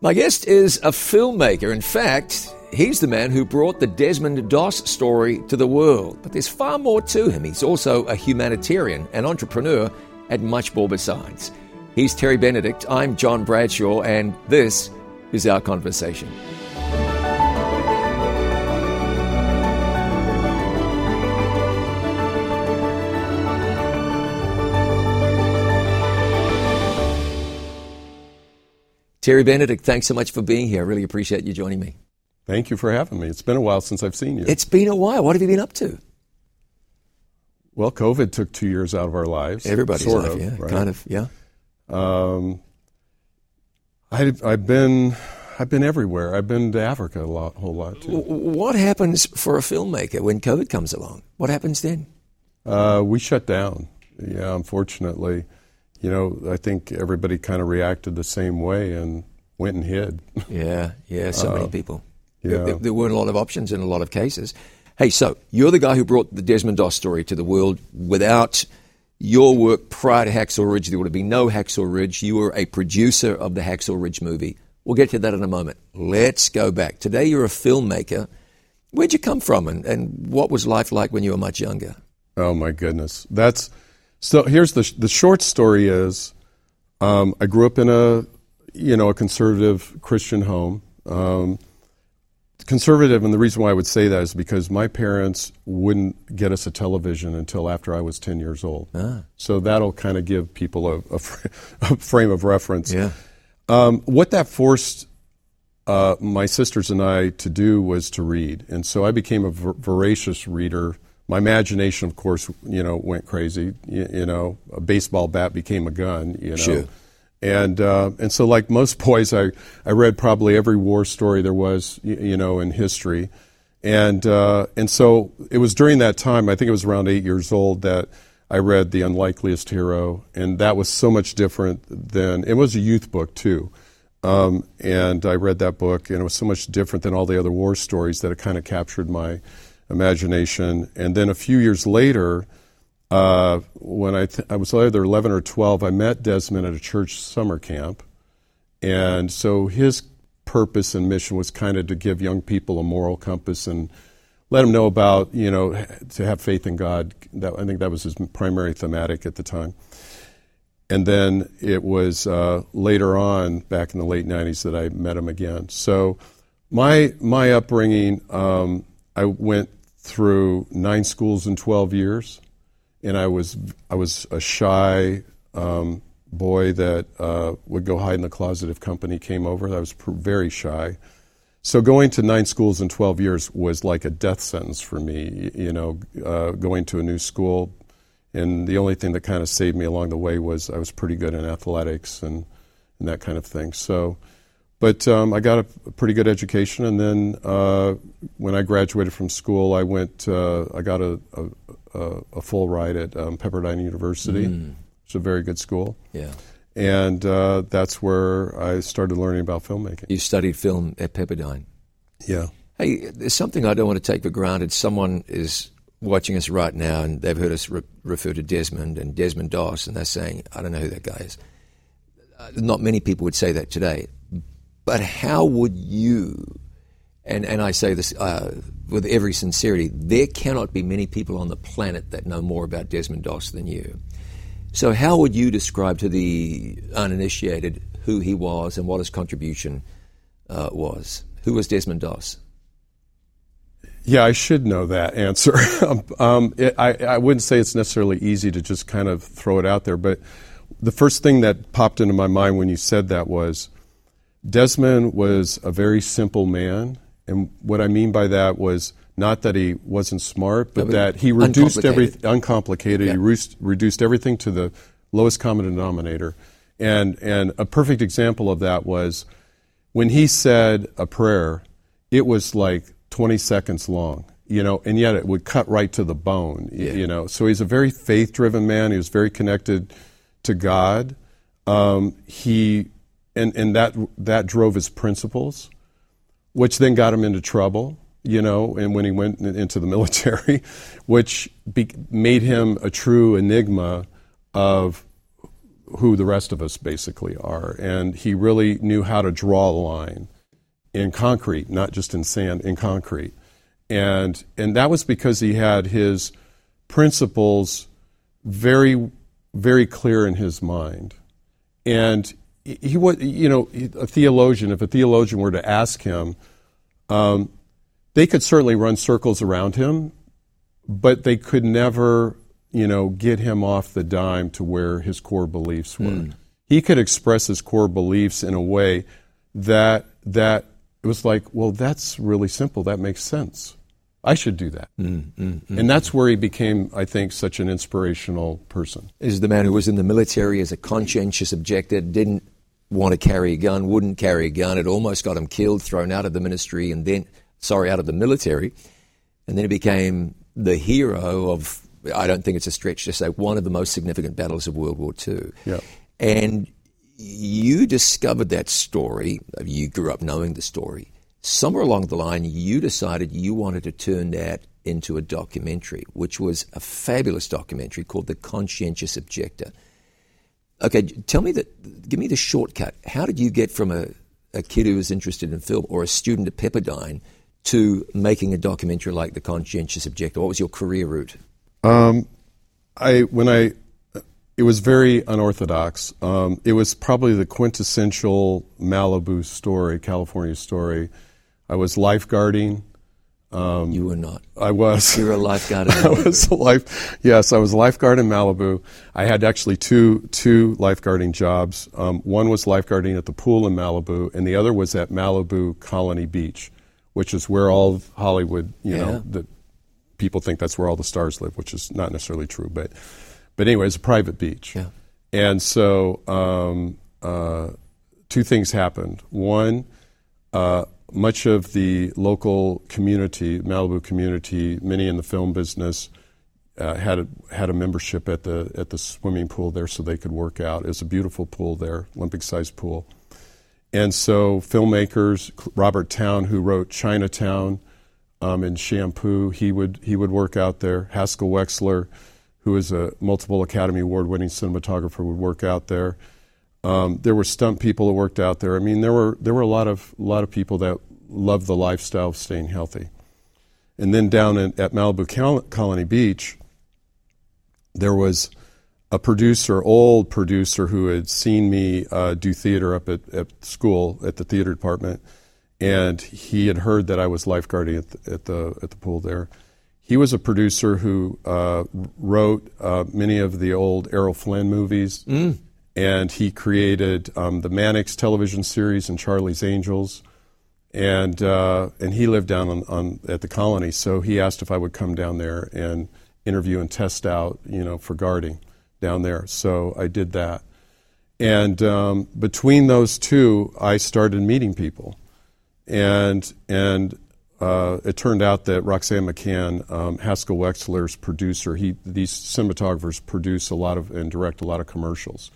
My guest is a filmmaker. In fact, he's the man who brought the Desmond Doss story to the world. But there's far more to him. He's also a humanitarian, an entrepreneur, and much more besides. He's Terry Benedict. I'm John Bradshaw, and this is our conversation. Terry Benedict, thanks so much for being here. I really appreciate you joining me. Thank you for having me. It's been a while since I've seen you. It's been a while. What have you been up to? Well, COVID took two years out of our lives. Everybody's sort life, of, yeah, right? kind of, yeah. Um, I, I've been I've been everywhere. I've been to Africa a lot, whole lot too. What happens for a filmmaker when COVID comes along? What happens then? Uh, we shut down. Yeah, unfortunately, you know, I think everybody kind of reacted the same way and went and hid. Yeah, yeah, so many people. yeah. There, there weren't a lot of options in a lot of cases. Hey, so you're the guy who brought the Desmond Doss story to the world. Without your work prior to Hacksaw Ridge, there would have been no Hacksaw Ridge. You were a producer of the Hacksaw Ridge movie. We'll get to that in a moment. Let's go back. Today, you're a filmmaker. Where'd you come from, and, and what was life like when you were much younger? Oh my goodness, that's so. Here's the the short story is, um, I grew up in a you know a conservative Christian home. Um, conservative, and the reason why I would say that is because my parents wouldn't get us a television until after I was ten years old. Ah. So that'll kind of give people a, a, fr- a frame of reference. Yeah. Um, what that forced uh, my sisters and I to do was to read, and so I became a vor- voracious reader. My imagination, of course, you know, went crazy. You, you know, a baseball bat became a gun. You know, Sure. And uh, and so like most boys, I I read probably every war story there was, you, you know, in history, and uh, and so it was during that time. I think it was around eight years old that. I read The Unlikeliest Hero, and that was so much different than it was a youth book too. Um, and I read that book, and it was so much different than all the other war stories that it kind of captured my imagination. And then a few years later, uh, when I, th- I was either 11 or 12, I met Desmond at a church summer camp. And so his purpose and mission was kind of to give young people a moral compass and let them know about, you know, to have faith in God. That, I think that was his primary thematic at the time. And then it was uh, later on, back in the late 90s, that I met him again. So my, my upbringing, um, I went through nine schools in 12 years, and I was, I was a shy um, boy that uh, would go hide in the closet if company came over. I was pr- very shy. So going to nine schools in 12 years was like a death sentence for me, you know, uh, going to a new school. And the only thing that kind of saved me along the way was I was pretty good in athletics and, and that kind of thing. So, but um, I got a, pretty good education. And then uh, when I graduated from school, I went, uh, I got a, a, a, a full ride at um, Pepperdine University. It's a very good school. Yeah. And uh, that's where I started learning about filmmaking. You studied film at Pepperdine. Yeah. Hey, there's something I don't want to take for granted. Someone is watching us right now and they've heard us re- refer to Desmond and Desmond Doss, and they're saying, I don't know who that guy is. Uh, not many people would say that today. But how would you, and, and I say this uh, with every sincerity, there cannot be many people on the planet that know more about Desmond Doss than you. So, how would you describe to the uninitiated who he was and what his contribution uh, was? Who was Desmond Doss? Yeah, I should know that answer. um, it, I, I wouldn't say it's necessarily easy to just kind of throw it out there, but the first thing that popped into my mind when you said that was Desmond was a very simple man. And what I mean by that was not that he wasn't smart, but but that he reduced everything uncomplicated. Yeah. He re- reduced everything to the lowest common denominator. And, and a perfect example of that was when he said a prayer, it was like 20 seconds long, you know, and yet it would cut right to the bone, Yeah. you know. So he's a very faith driven man. He was very connected to God. Um, he, and, and that, that drove his principles, which then got him into trouble, you know, and when he went into the military, which be, made him a true enigma of who the rest of us basically are. And he really knew how to draw a line in concrete, not just in sand, in concrete. And, and that was because he had his principles very, very clear in his mind. And he was, you know, a theologian, if a theologian were to ask him, um, they could certainly run circles around him, but they could never you know, get him off the dime to where his core beliefs were. Mm. He could express his core beliefs in a way that that it was like, well, that's really simple. That makes sense. I should do that. Mm, mm, mm, and that's where he became, I think, such an inspirational person. Is the man who was in the military as a conscientious objector, didn't want to carry a gun, wouldn't carry a gun. It almost got him killed, thrown out of the ministry, and then, sorry, out of the military. And then he became the hero of I don't think it's a stretch to say one of the most significant battles of World War II. Yeah. And you discovered that story. You grew up knowing the story. Somewhere along the line, you decided you wanted to turn that into a documentary, which was a fabulous documentary called The Conscientious Objector. Okay, tell me that. Give me the shortcut. How did you get from a, a kid who was interested in film or a student at Pepperdine to making a documentary like The Conscientious Objector? What was your career route? Um, I when I it was very unorthodox. Um, it was probably the quintessential Malibu story, California story. I was lifeguarding. Um, you were not. I was. You were a lifeguard in Malibu. I was a life. Yes, I was a lifeguard in Malibu. I had actually two two lifeguarding jobs. Um, one was lifeguarding at the pool in Malibu, and the other was at Malibu Colony Beach, which is where all of Hollywood, you yeah. know, the people think that's where all the stars live, which is not necessarily true. But, but anyway, it's a private beach. Yeah. And so um, uh, two things happened. One, uh, much of the local community, Malibu community, many in the film business, uh, had a, had a membership at the at the swimming pool there, so they could work out. It was a beautiful pool there, Olympic sized pool. And so filmmakers, Robert Towne, who wrote Chinatown, um, in Shampoo. He would he would work out there. Haskell Wexler, who is a multiple Academy Award winning cinematographer, would work out there. Um, there were stunt people that worked out there. I mean, there were there were a lot of a lot of people that loved the lifestyle of staying healthy. And then down at Malibu Colony Beach, there was a producer, old producer, who had seen me uh, do theater up at, at school at the theater department and he had heard that I was lifeguarding at the, at the, at the pool there. He was a producer who uh, wrote uh, many of the old Errol Flynn movies, mm. And he created um, the Mannix television series and Charlie's Angels, and uh, and he lived down on, on, at the colony. So he asked if I would come down there and interview and test out, you know, for guarding down there. So I did that, and um, between those two, I started meeting people and and uh, it turned out that Roxanne McCann, um, Haskell Wexler's producer, he these cinematographers produce a lot of and direct a lot of commercials.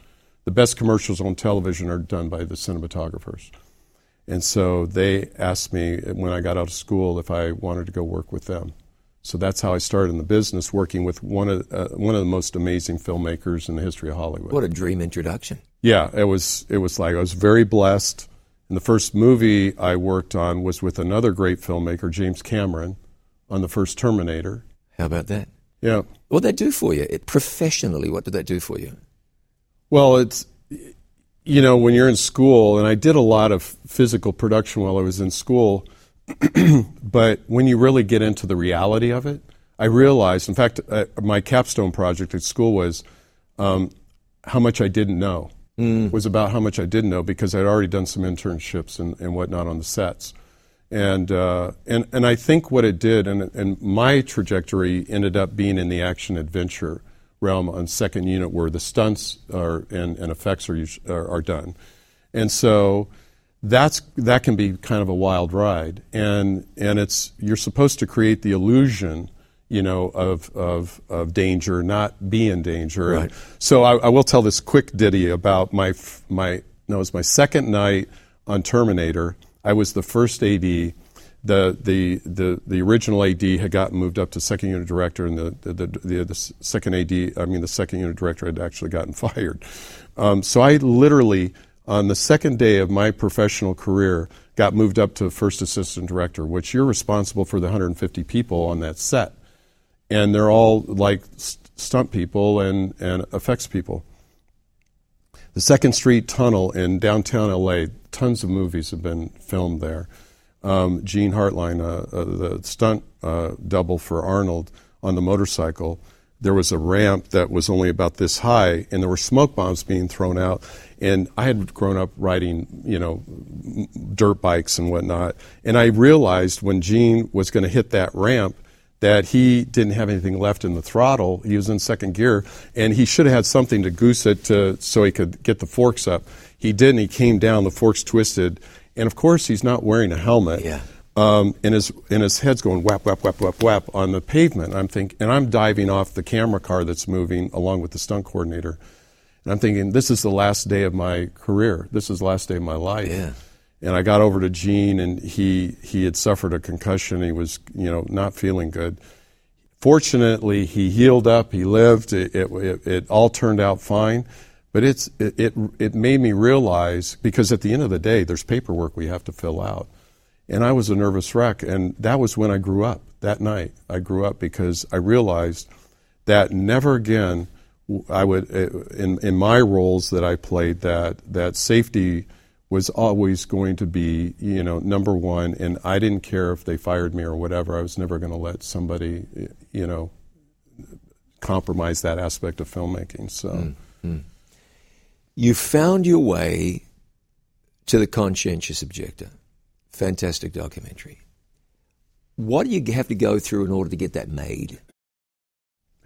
The best commercials on television are done by the cinematographers. And so they asked me when I got out of school if I wanted to go work with them. So that's how I started in the business, working with one of uh, one of the most amazing filmmakers in the history of Hollywood. What a dream introduction! Yeah, it was. It was like I was very blessed. And the first movie I worked on was with another great filmmaker, James Cameron, on the first Terminator. How about that? Yeah. What did that do for you? It, professionally, what did that do for you? Well, it's, you know, when you're in school, and I did a lot of physical production while I was in school, but when you really get into the reality of it, I realized, in fact, uh, my capstone project at school was um, how much I didn't know mm. was about how much I didn't know because I'd already done some internships and, and whatnot on the sets. And, uh, and, and I think what it did, and, and my trajectory ended up being in the action adventure realm on second unit where the stunts are, and, and effects are, are, are done. And so that's, that can be kind of a wild ride. And, and it's, you're supposed to create the illusion you know, of, of, of danger, not be in danger. Right. So I, I, will tell this quick ditty about my, my, no, it was my second night on Terminator. I was the first AD. The, the, the, the original AD had gotten moved up to second unit director, and the, the, the, the second AD, I mean, the second unit director had actually gotten fired. Um, so I literally, on the second day of my professional career, got moved up to first assistant director, which you're responsible for the 150 people on that set. And they're all like stunt people and, and effects people. The Second Street Tunnel in downtown LA, tons of movies have been filmed there. Um, Gene Hartline, uh, uh, the stunt uh, double for Arnold on the motorcycle, there was a ramp that was only about this high, and there were smoke bombs being thrown out. And I had grown up riding, you know, dirt bikes and whatnot, and I realized when Gene was going to hit that ramp that he didn't have anything left in the throttle. He was in second gear, and he should have had something to goose it to, so he could get the forks up. He didn't. He came down. The forks twisted, and of course, he's not wearing a helmet. Yeah. Um, and his and his head's going whap whap whap whap whap on the pavement. I'm thinking, and I'm diving off the camera car that's moving along with the stunt coordinator, and I'm thinking, this is the last day of my career. This is the last day of my life. Yeah. And I got over to Gene, and he he had suffered a concussion. He was you know not feeling good. Fortunately, he healed up. He lived. It, it, it all turned out fine. But it's it, it it made me realize because at the end of the day, there's paperwork we have to fill out, and I was a nervous wreck. And that was when I grew up. That night, I grew up because I realized that never again I would eh, in in my roles that I played that that safety was always going to be, you know, number one, and I didn't care if they fired me or whatever. I was never going to let somebody, eh, you know, compromise that aspect of filmmaking. So, mm-hmm. You found your way to the conscientious objector. Fantastic documentary. What do you have to go through in order to get that made?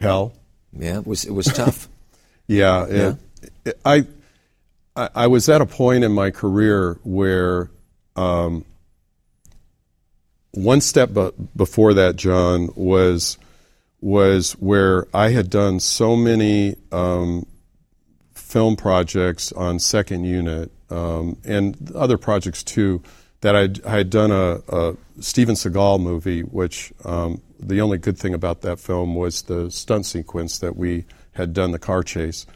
Hell. Yeah, it was it was tough. yeah, yeah. It, it, I I, I, was at a point in my career where um, one step b- before that, John, was was where I had done so many um, film projects on second unit um, and other projects too that I'd, I had done a, a, Steven Seagal movie, which um, the only good thing about that film was the stunt sequence that we had done the car chase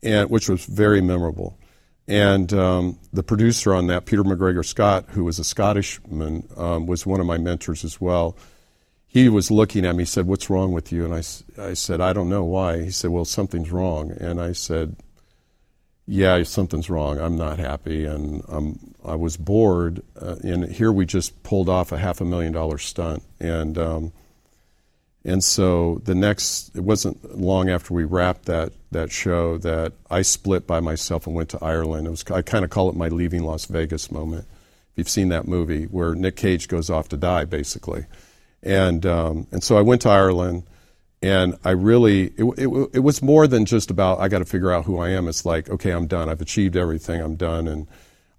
and which was very memorable. And um, the producer on that, Peter MacGregor Scott, who was a Scottishman, um, was one of my mentors as well. He was looking at me, he said, What's wrong with you? And I, I said, I don't know why. He said, Well, something's wrong. And I said, Yeah, something's wrong. I'm not happy. And um, I was bored. Uh, and here we just pulled off a half a million dollar stunt. And um, and so the next, it wasn't long after we wrapped that, that show that I split by myself and went to Ireland. It was, I kind of call it my leaving Las Vegas moment. If you've seen that movie where Nick Cage goes off to die, basically. And, um, and so I went to Ireland and I really, it, it, it was more than just about, I got to figure out who I am. It's like, okay, I'm done. I've achieved everything. I'm done. And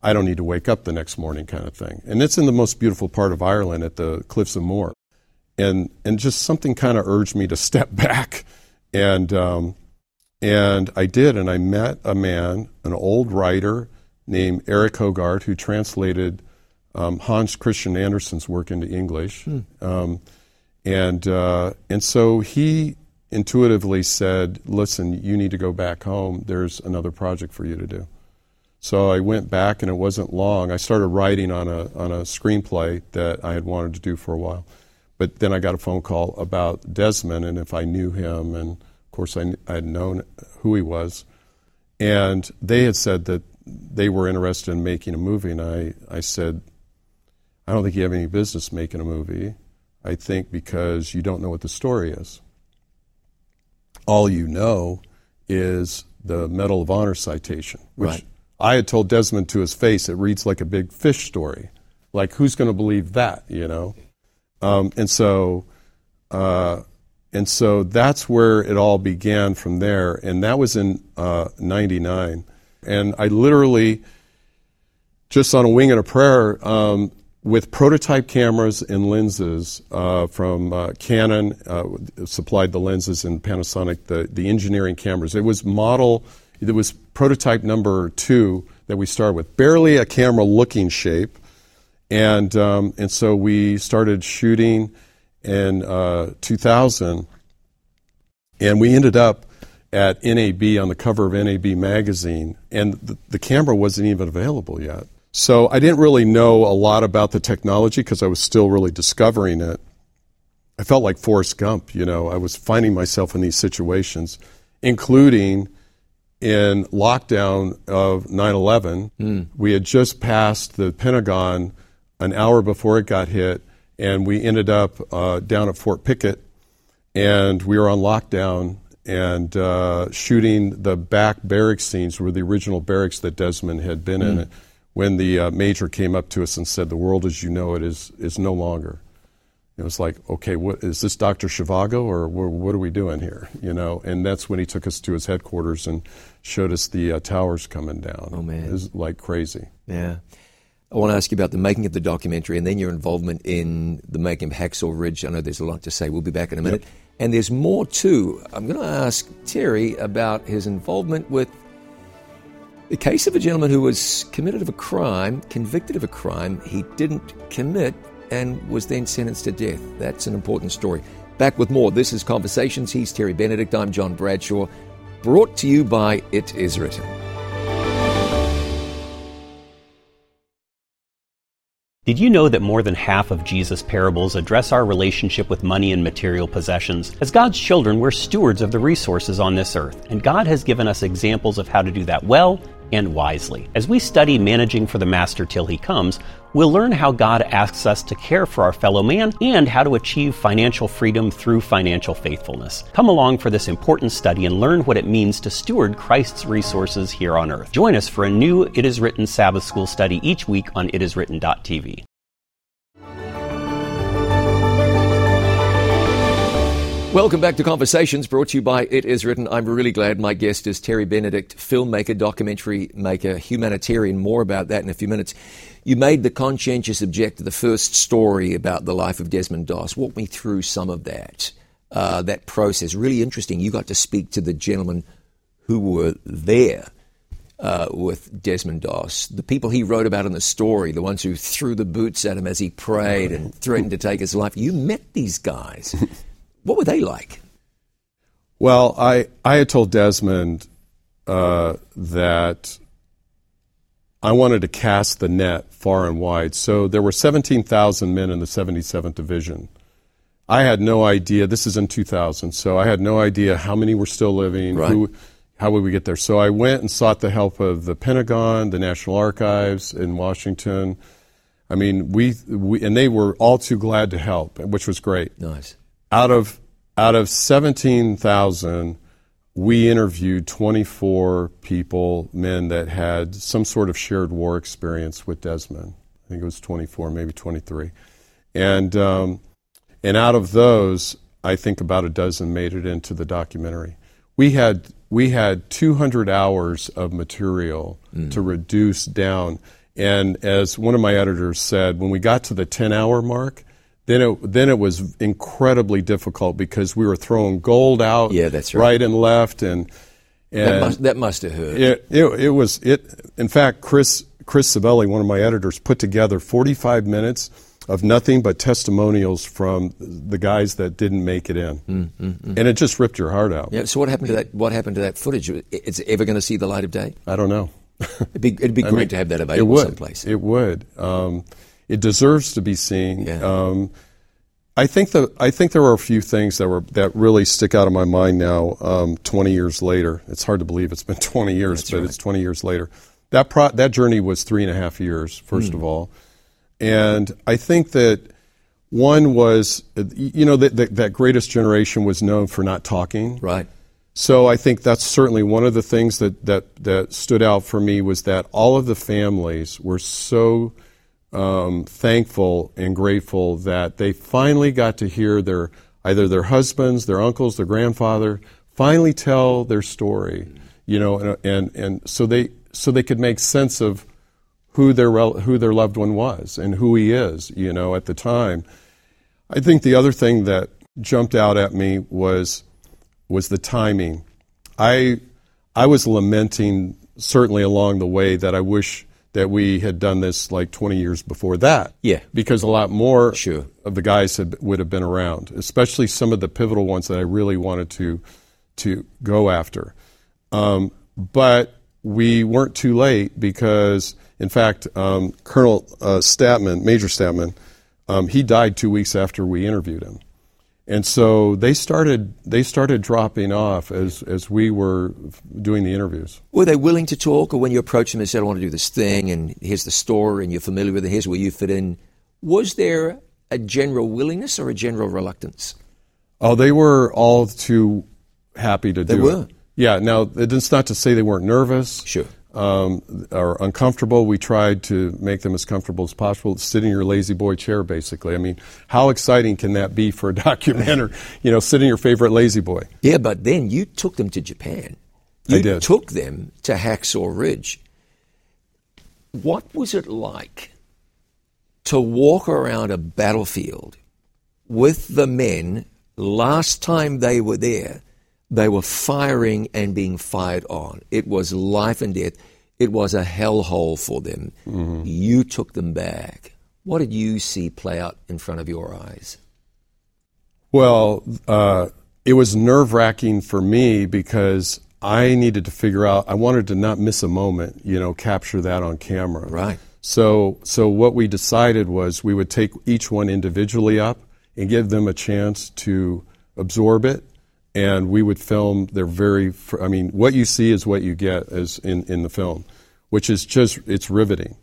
I don't need to wake up the next morning kind of thing. And it's in the most beautiful part of Ireland at the Cliffs of Moher and and just something kind of urged me to step back, and um, and I did, and I met a man, an old writer named Eric Hogarth, who translated um, Hans Christian Andersen's work into English, hmm. um, and uh, and so he intuitively said, "Listen, you need to go back home. There's another project for you to do." So I went back, and it wasn't long. I started writing on a on a screenplay that I had wanted to do for a while but then I got a phone call about Desmond and if I knew him, and of course I, I had known who he was. And they had said that they were interested in making a movie, and I, I said, I don't think you have any business making a movie. I think because you don't know what the story is. All you know is the Medal of Honor citation, which right. I had told Desmond to his face, it reads like a big fish story. Like, who's going to believe that, you know? Um, and so, uh, and so that's where it all began from there. And that was in uh, 99. And I literally, just on a wing and a prayer, um, with prototype cameras and lenses uh, from uh, Canon, uh, supplied the lenses, and Panasonic, the, the engineering cameras. It was model, it was prototype number two that we started with. Barely a camera looking shape And, um, and so we started shooting in uh, 2000, and we ended up at NAB on the cover of NAB magazine, and the, the camera wasn't even available yet. So I didn't really know a lot about the technology because I was still really discovering it. I felt like Forrest Gump, you know, I was finding myself in these situations, including in lockdown of 9 11. Mm. We had just passed the Pentagon an hour before it got hit, and we ended up uh, down at Fort Pickett, and we were on lockdown and uh, shooting the back barracks scenes were the original barracks that Desmond had been mm. in. When the uh, major came up to us and said, "The world as you know it is is no longer," it was like, "Okay, what is this, Doctor Zhivago, or what are we doing here?" You know, and that's when he took us to his headquarters and showed us the uh, towers coming down. Oh man, it was like crazy. Yeah. I want to ask you about the making of the documentary and then your involvement in the making of Hacksaw Ridge. I know there's a lot to say. We'll be back in a minute. Yep. And there's more too. I'm going to ask Terry about his involvement with the case of a gentleman who was committed of a crime, convicted of a crime he didn't commit, and was then sentenced to death. That's an important story. Back with more. This is Conversations. He's Terry Benedict. I'm John Bradshaw. Brought to you by It Is Written. Did you know that more than half of Jesus' parables address our relationship with money and material possessions? As God's children, we're stewards of the resources on this earth, and God has given us examples of how to do that well and wisely. As we study managing for the Master till he comes, we'll learn how God asks us to care for our fellow man and how to achieve financial freedom through financial faithfulness. Come along for this important study and learn what it means to steward Christ's resources here on earth. Join us for a new It Is Written Sabbath School study each week on itiswritten.tv. Welcome back to Conversations brought to you by It Is Written. I'm really glad my guest is Terry Benedict, filmmaker, documentary maker, humanitarian. More about that in a few minutes. You made the conscientious objector the first story about the life of Desmond Doss. Walk me through some of that, uh, that process. Really interesting. You got to speak to the gentlemen who were there uh, with Desmond Doss. The people he wrote about in the story, the ones who threw the boots at him as he prayed and threatened to take his life. You met these guys. What were they like? Well, I, I had told Desmond uh, that I wanted to cast the net far and wide. So there were 17,000 men in the 77th Division. I had no idea. This is in 2000, so I had no idea how many were still living. Right. Who, how would we get there? So I went and sought the help of the Pentagon, the National Archives in Washington. I mean, we, we and they were all too glad to help, which was great. Nice out of out of 17,000, we interviewed 24 people, men that had some sort of shared war experience with Desmond. I think it was 24, maybe 23, and um, and out of those, I think about a dozen made it into the documentary. We had we had 200 hours of material mm. to reduce down. And as one of my editors said, when we got to the 10 hour mark, then it then it was incredibly difficult because we were throwing gold out yeah, that's right. right and left and, and that, must, that must have hurt. It, it, it was it in fact Chris Chris Sebeli, one of my editors, put together 45 minutes of nothing but testimonials from the guys that didn't make it in, mm, mm, mm. and it just ripped your heart out. Yeah. So what happened to that? What happened to that footage? It's ever going to see the light of day? I don't know. it'd be it'd be great mean, to have that available it would. someplace. It would. Um, it deserves to be seen. Yeah. Um, I think that I think there are a few things that were that really stick out of my mind now. Um, Twenty years later, it's hard to believe it's been twenty years, That's but right. it's twenty years later. That pro- that journey was three and a half years, first mm. of all, and I think that one was, you know, that, that that greatest generation was known for not talking. Right. So I think that's certainly one of the things that, that, that stood out for me was that all of the families were so um, thankful and grateful that they finally got to hear their either their husbands, their uncles, their grandfather finally tell their story, you know, and and, and so they so they could make sense of who their who their loved one was and who he is, you know, at the time. I think the other thing that jumped out at me was was the timing. I I was lamenting certainly along the way that I wish that we had done this like 20 years before that. Yeah. Because a lot more Sure. of the guys had, would have been around, especially some of the pivotal ones that I really wanted to to go after. Um, but we weren't too late because, in fact, um, Colonel uh, Statman, Major Statman, um, he died two weeks after we interviewed him, and so they started they started dropping off as as we were doing the interviews. Were they willing to talk, or when you approached them and said, "I want to do this thing," and here's the story, and you're familiar with it, here's where you fit in? Was there a general willingness or a general reluctance? Oh, they were all too happy to do They were. it. Yeah. Now, it's not to say they weren't nervous. Sure. Um, or uncomfortable. We tried to make them as comfortable as possible. Sit in your lazy boy chair, basically. I mean, how exciting can that be for a documentary? you know, sit in your favorite lazy boy. Yeah, but then you took them to Japan. You I did. took them to Hacksaw Ridge. What was it like to walk around a battlefield with the men last time they were there? They were firing and being fired on. It was life and death. It was a hellhole for them. You took them back. What did you see play out in front of your eyes? Well, uh, it was nerve wracking for me because I needed to figure out. I wanted to not miss a moment. You know, capture that on camera. Right. So, so what we decided was we would take each one individually up and give them a chance to absorb it, and we would film their very. fir- I mean, what you see is what you get as in, in the film, which is just it's riveting,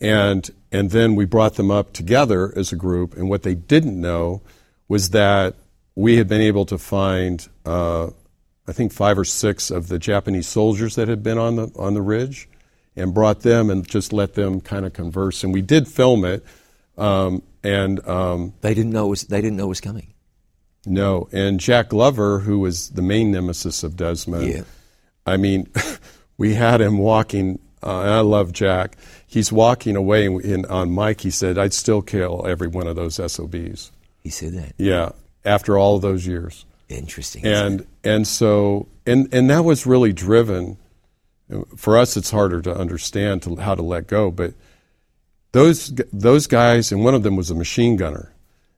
and and then we brought them up together as a group, and what they didn't know was that we had been able to find. Uh, I think five or six of the Japanese soldiers that had been on the on the ridge, and brought them and just let them kind of converse. And we did film it, um, and um, They didn't know it was, they didn't know it was coming. No, and Jack Glover, who was the main nemesis of Desmond. Yeah. I mean, we had him walking. Uh, and I love Jack. He's walking away, and in, on Mike, he said, "I'd still kill every one of those SOBs." He said that. Yeah, after all of those years. Interesting. and and so and and that was really driven for us it's harder to understand to, how to let go but those those guys and one of them was a machine gunner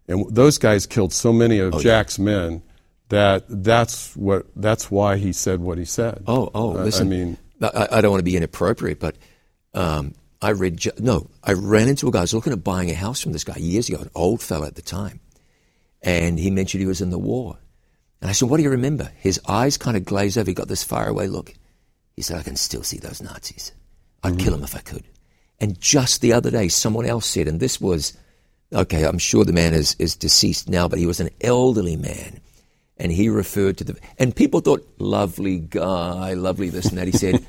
and those guys killed so many of Jack's men that that's what that's why he said what he said Oh, oh, I- listen. I mean I, I don't want to be inappropriate, but um, I read. No, I ran into a guy. I was looking at buying a house from this guy years ago, an old fellow at the time, and he mentioned he was in the war. And I said, "What do you remember?" His eyes kind of glazed over. He got this faraway look. He said, "I can still see those Nazis. I'd kill them if I could." And just the other day, someone else said, and this was okay. I'm sure the man is is deceased now, but he was an elderly man and he referred to the and people thought lovely guy lovely this and that. He said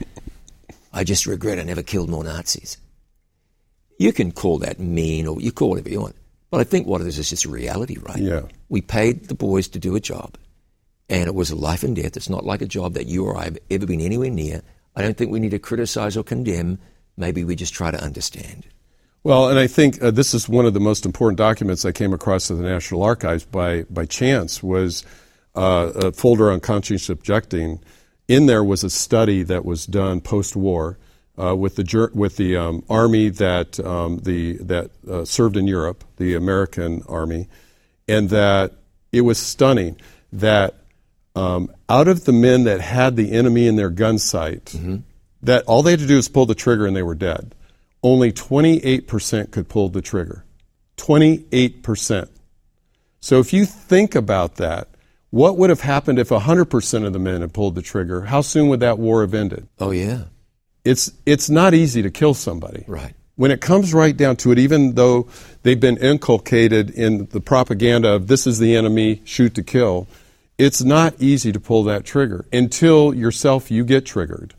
i just regret i never killed more nazis. You can call that mean or you call whatever you want but i think what it is is just reality right? Yeah. we paid the boys to do a job and it was a life and death. It's not like a job that you or i have ever been anywhere near. I don't think we need to criticize or condemn. Maybe we just try to understand Well, and I think uh, this is one of the most important documents I came across at the National Archives by by chance was uh, a folder on conscience objecting. In there was a study that was done post-war uh, with the with the um, army that um, the that uh, served in Europe, the American army, and that it was stunning that um, out of the men that had the enemy in their gun sight, that all they had to do was pull the trigger and they were dead. Only 28% could pull the trigger. 28%. So if you think about that, what would have happened if 100% of the men had pulled the trigger? How soon would that war have ended? oh yeah It's, it's not easy to kill somebody. right When it comes right down to it, even though they've been inculcated in the propaganda of this is the enemy, shoot to kill, it's not easy to pull that trigger until yourself you get triggered.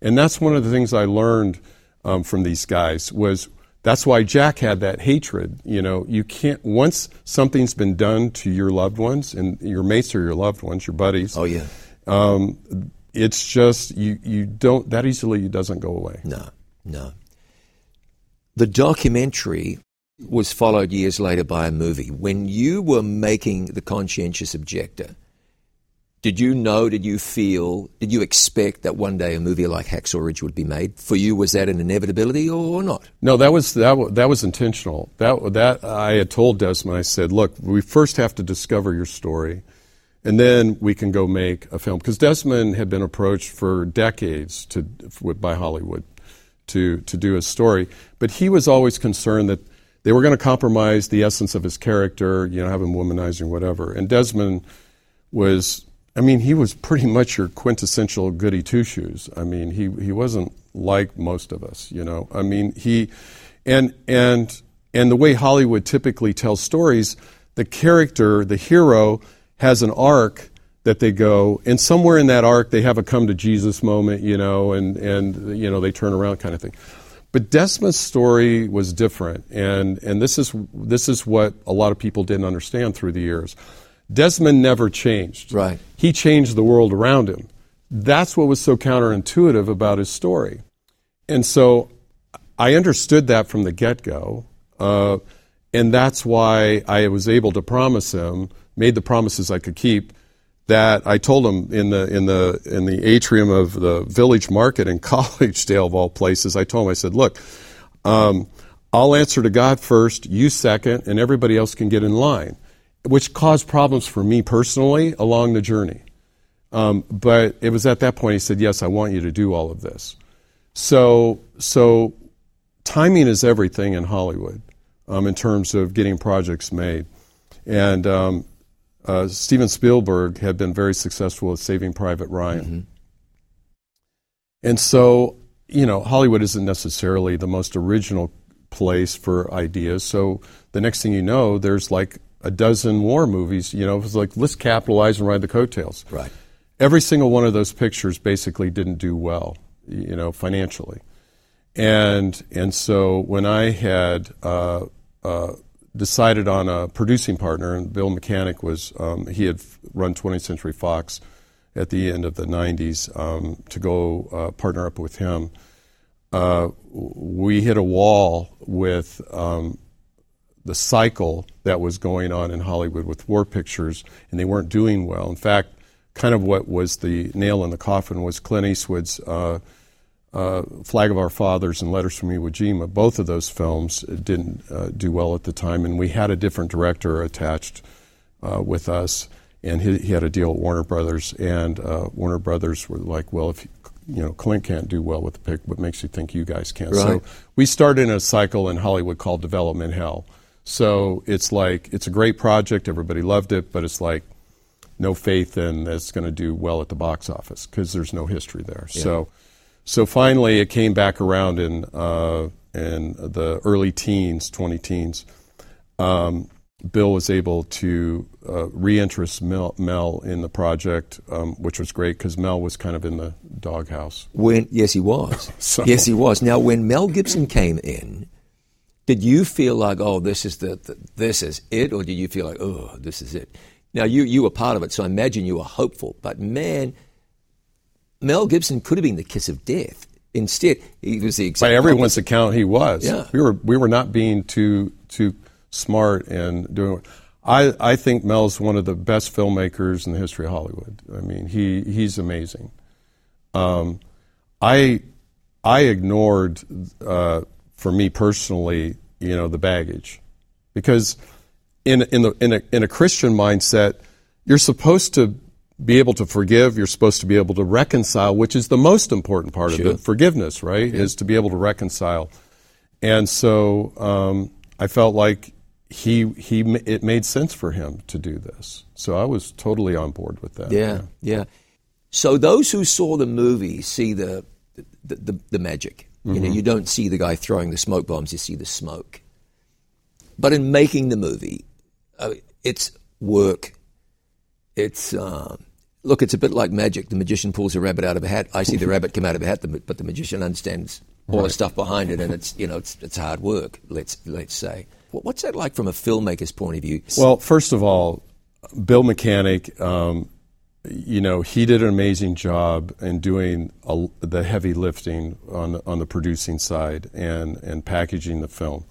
And that's one of the things I learned um, from these guys was that's why Jack had that hatred. You know, you can't once something's been done to your loved ones and your mates or your loved ones, your buddies. oh yeah Um, it's just you you don't that easily doesn't go away. No, no. The documentary was followed years later by a movie. When you were making The Conscientious Objector, Did you know, did you feel, did you expect that one day a movie like Hacksaw Ridge would be made? For you, was that an inevitability or not? No, that was that, that was intentional. That that I had told Desmond. I said, "Look, we first have to discover your story, and then we can go make a film." Because Desmond had been approached for decades to by Hollywood to to do his story, but he was always concerned that they were going to compromise the essence of his character, you know, have him womanizing, whatever. And Desmond was I mean, he was pretty much your quintessential goody two shoes. I mean, he, he wasn't like most of us, you know. I mean, he and and and the way Hollywood typically tells stories, the character, the hero, has an arc that they go, and somewhere in that arc, they have a come to Jesus moment, you know, and and you know they turn around, kind of thing. But Desmond's story was different, and and this is this is what a lot of people didn't understand through the years. Desmond never changed. Right. He changed the world around him. That's what was so counterintuitive about his story. And so I understood that from the get go. Uh, and that's why I was able to promise him, made the promises I could keep, that I told him in the, in the, in the atrium of the village market in Collegedale, of all places, I told him, I said, look, um, I'll answer to God first, you second, and everybody else can get in line which caused problems for me personally along the journey. Um, but it was at that point he said, "Yes, I want you to do all of this." So, so timing is everything in Hollywood um, in terms of getting projects made. And um, uh, Steven Spielberg had been very successful with Saving Private Ryan. Mm-hmm. And so, you know, Hollywood isn't necessarily the most original place for ideas. So the next thing you know, there's like a dozen war movies. You know, it was like let's capitalize and ride the coattails. Right. Every single one of those pictures basically didn't do well, you know, financially, and and so when I had uh, uh, decided on a producing partner, and Bill Mechanic was um, he had run 20th Century Fox at the end of the 90s um, to go uh, partner up with him. Uh, we hit a wall with um, the cycle that was going on in Hollywood with war pictures, and they weren't doing well. In fact, kind of what was the nail in the coffin was Clint Eastwood's uh, uh, Flag of Our Fathers and Letters from Iwo Jima. Both of those films didn't uh, do well at the time, and we had a different director attached uh, with us, and he, he, had a deal with Warner Brothers, and uh, Warner Brothers were like, well, if you know, Clint can't do well with the pick. What makes you think you guys can? Right. So we started in a cycle in Hollywood called development hell, so it's like it's a great project. Everybody loved it, but it's like no faith in that it's going to do well at the box office because there's no history there. Yeah. So, so finally, it came back around in uh, in the early teens, 20 teens. Um, Bill was able to uh, reinterest Mel, Mel, in the project, um, which was great because Mel was kind of in the doghouse. When yes, he was. so. Yes, he was. Now, when Mel Gibson came in, did you feel like, oh, this is the, the, this is it, or did you feel like, oh, this is it? Now you you were part of it, so I imagine you were hopeful. But man, Mel Gibson could have been the kiss of death. Instead, he was the exact. By everyone's opposite. account, he was. Yeah. we were we were not being too too smart and doing. I I think Mel's one of the best filmmakers in the history of Hollywood. I mean, he he's amazing. Um, I I ignored uh, for me personally, you know, the baggage. Because in, in, the, in, a, in a Christian mindset, you're supposed to be able to forgive, you're supposed to be able to reconcile, which is the most important part sure. of it. Forgiveness, right? Yeah. Is to be able to reconcile. And so um, I felt like he, he, it made sense for him to do this. So I was totally on board with that. Yeah, yeah. yeah. So those who saw the movie see the, the, the, the magic Mm-hmm. You know, mm-hmm. you don't see the guy throwing the smoke bombs; you see the smoke. But in making the movie, uh, it's work. It's uh, look, it's a bit like magic. The magician pulls a rabbit out of a hat. I see the rabbit come out of a hat, but the magician understands all right. the stuff behind it, and it's you know it's, it's hard work. Let's let's say. What's that like from a filmmaker's point of view? Well, first of all, Bill Mechanic um, you know, he did an amazing job in doing a, the heavy lifting on on the producing side and and packaging the film,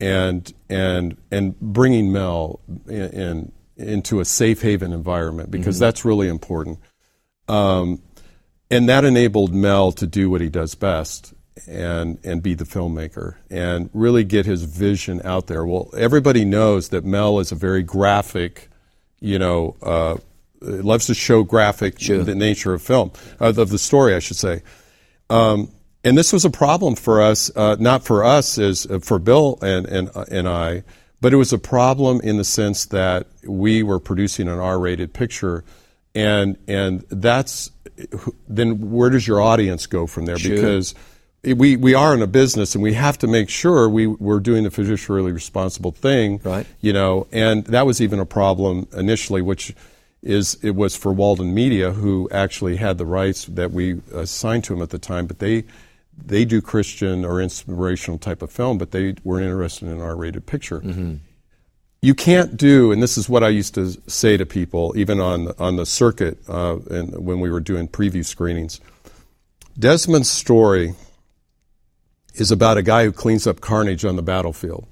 and and and bringing Mel in, in into a safe haven environment because that's really important. Um, and that enabled Mel to do what he does best and and be the filmmaker and really get his vision out there. Well, everybody knows that Mel is a very graphic, you know, uh, loves to show graphic Sure. the nature of film uh, of the story, I should say. Um, and this was a problem for us, uh, not for us as uh, for Bill and and uh, and I, but it was a problem in the sense that we were producing an R-rated picture, and and that's then where does your audience go from there? Sure. Because we we are in a business and we have to make sure we we're doing the fiduciarily responsible thing, Right. You know, and that was even a problem initially, which is it was for Walden Media who actually had the rights that we assigned to them at the time, but they they do Christian or inspirational type of film, but they weren't interested in an R-rated picture. You can't do, and this is what I used to say to people, even on on the circuit, uh, and when we were doing preview screenings. Desmond's story is about a guy who cleans up carnage on the battlefield.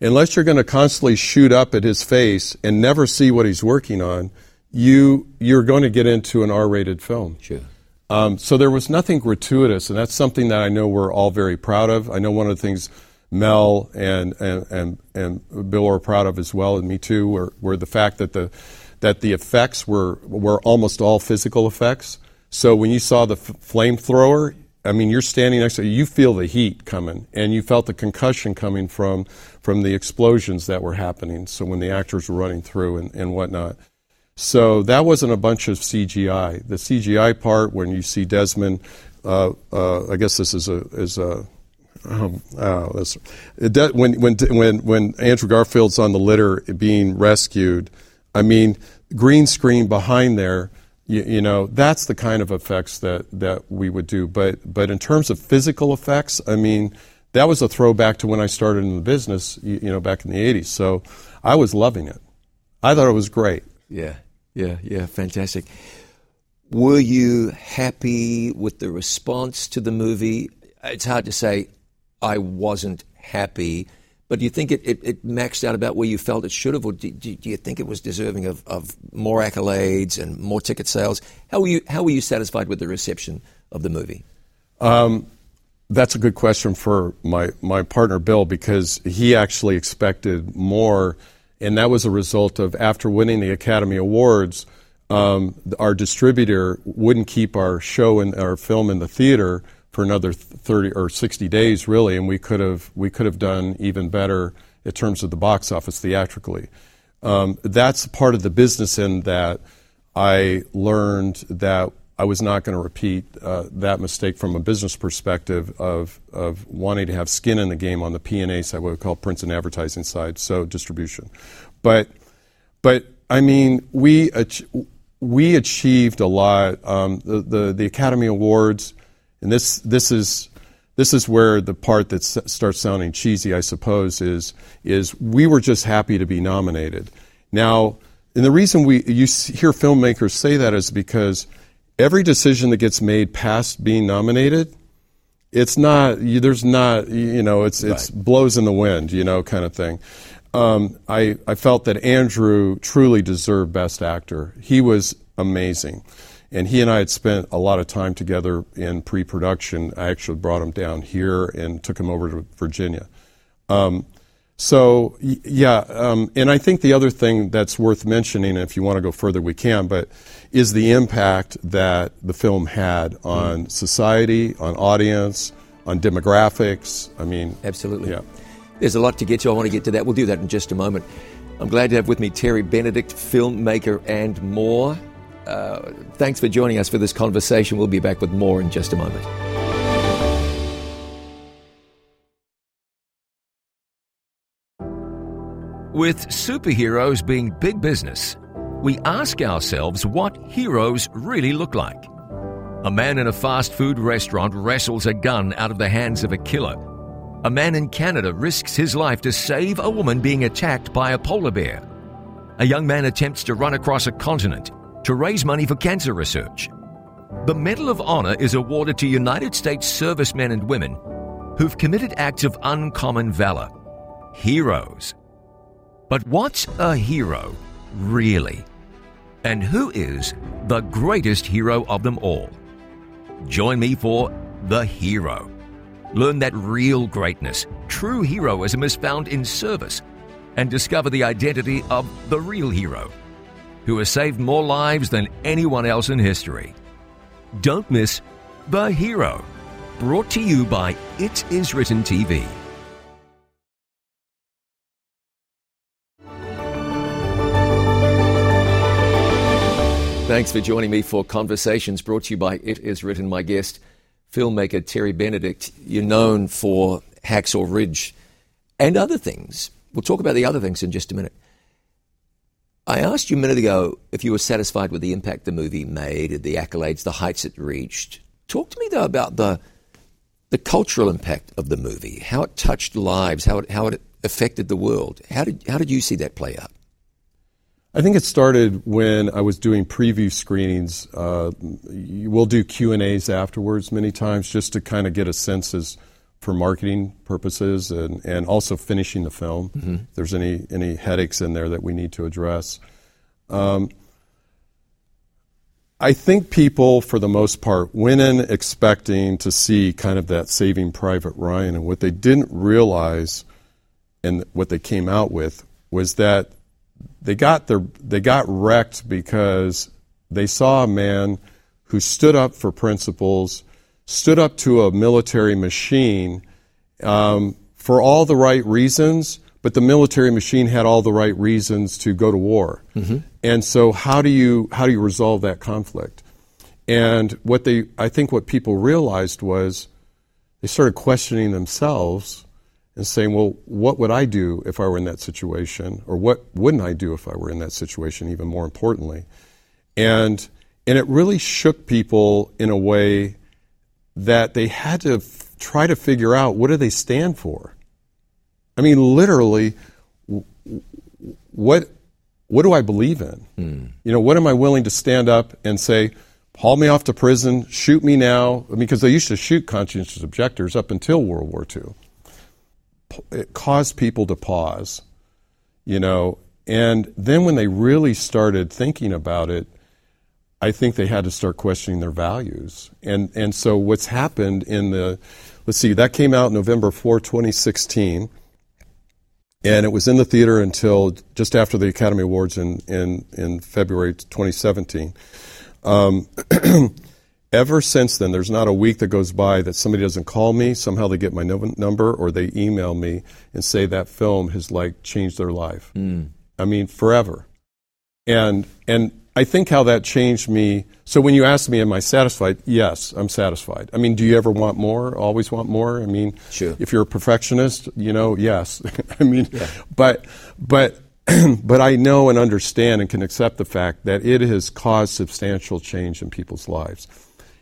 Unless you're going to constantly shoot up at his face and never see what he's working on, you you're going to get into an R-rated film. Sure. Um, so there was nothing gratuitous, and that's something that I know we're all very proud of. I know one of the things Mel and and and, and Bill are proud of as well, and me too, were, were the fact that the that the effects were were almost all physical effects. So when you saw the f- flamethrower, I mean, you're standing next to it, you feel the heat coming, and you felt the concussion coming from from the explosions that were happening. So when the actors were running through and, and whatnot. So that wasn't a bunch of CGI. The CGI part, when you see Desmond, uh, uh, I guess this is a is a um, oh, de- when when when when Andrew Garfield's on the litter being rescued, I mean, green screen behind there. You, you know, that's the kind of effects that, that we would do. But but in terms of physical effects, I mean, that was a throwback to when I started in the business. You, you know, back in the '80s. So I was loving it. I thought it was great. Yeah, yeah, yeah, fantastic. Were you happy with the response to the movie? It's hard to say I wasn't happy, but do you think it, it, it maxed out about where you felt it should have, or do, do, do you think it was deserving of, of more accolades and more ticket sales? How were you How were you satisfied with the reception of the movie? Um, that's a good question for my, my partner Bill because he actually expected more, and that was a result of after winning the Academy Awards, um, our distributor wouldn't keep our show and our film in the theater for another thirty or sixty days, really, and we could have we could have done even better in terms of the box office theatrically. Um, that's part of the business in that I learned that I was not going to repeat uh, that mistake from a business perspective of, of wanting to have skin in the game on the P&A side, what we call prints and advertising side, so distribution. But, but I mean, we, ach- we achieved a lot. Um, the, the, the Academy Awards, and this, this is, this is where the part that s- starts sounding cheesy, I suppose, is is we were just happy to be nominated. Now, and the reason we you hear filmmakers say that is because every decision that gets made past being nominated, it's not there's not you know it's it's blows in the wind, you know, kind of thing. Um, I I felt that Andrew truly deserved Best Actor. He was amazing. And he and I had spent a lot of time together in pre-production. I actually brought him down here and took him over to Virginia. Um, so yeah, um, and I think the other thing that's worth mentioning, if you want to go further, we can, but is the impact that the film had on society, on audience, on demographics. I mean, Absolutely. Yeah. There's a lot to get to. I want to get to that. We'll do that in just a moment. I'm glad to have with me Terry Benedict, filmmaker and more. Uh, thanks for joining us for this conversation. We'll be back with more in just a moment. With superheroes being big business, we ask ourselves what heroes really look like. A man in a fast food restaurant wrestles a gun out of the hands of a killer. A man in Canada risks his life to save a woman being attacked by a polar bear. A young man attempts to run across a continent to raise money for cancer research. The Medal of Honor is awarded to United States servicemen and women who've committed acts of uncommon valor. Heroes. But what's a hero? really? And who is the greatest hero of them all? Join me for The Hero. Learn that real greatness, true heroism is found in service, and discover the identity of the real hero, who has saved more lives than anyone else in history. Don't miss The Hero, brought to you by It Is Written TV. Thanks for joining me for Conversations brought to you by It Is Written. My guest, filmmaker Terry Benedict. You're known for Hacksaw Ridge and other things. We'll talk about the other things in just a minute. I asked you a minute ago if you were satisfied with the impact the movie made, the accolades, the heights it reached. Talk to me though about the the cultural impact of the movie, how it touched lives, how it how it affected the world. How did how did you see that play out? I think it started when I was doing preview screenings. Uh, we'll do Q and A's afterwards many times, just to kind of get a sense as for marketing purposes and, and also finishing the film. Mm-hmm. If there's any any headaches in there that we need to address. Um, I think people, for the most part, went in expecting to see kind of that Saving Private Ryan, and what they didn't realize, and what they came out with, was that they got their they got wrecked because they saw a man who stood up for principles, stood up to a military machine um, for all the right reasons, but the military machine had all the right reasons to go to war. Mm-hmm. And so, how do you how do you resolve that conflict? And what they I think what people realized was they started questioning themselves and saying, well, what would I do if I were in that situation? Or what wouldn't I do if I were in that situation, even more importantly? And, and it really shook people in a way that they had to f- try to figure out what do they stand for? I mean, literally, what, what do I believe in? Mm. You know, what am I willing to stand up and say, haul me off to prison, shoot me now? Because they used to shoot conscientious objectors up until World War II it caused people to pause, you know. And then when they really started thinking about it, I think they had to start questioning their values. And and so what's happened in the let's see, that came out November 4, 2016. And it was in the theater until just after the Academy Awards in, in, in February 2017. Um, ever since then, there's not a week that goes by that somebody doesn't call me. Somehow they get my number or they email me and say that film has like changed their life. Mm. I mean, forever. And and I think how that changed me. So when you ask me, am I satisfied? Yes, I'm satisfied. I mean, do you ever want more? Always want more? I mean, sure. if you're a perfectionist, you know, yes. I mean, yeah. but but but I know and understand and can accept the fact that it has caused substantial change in people's lives.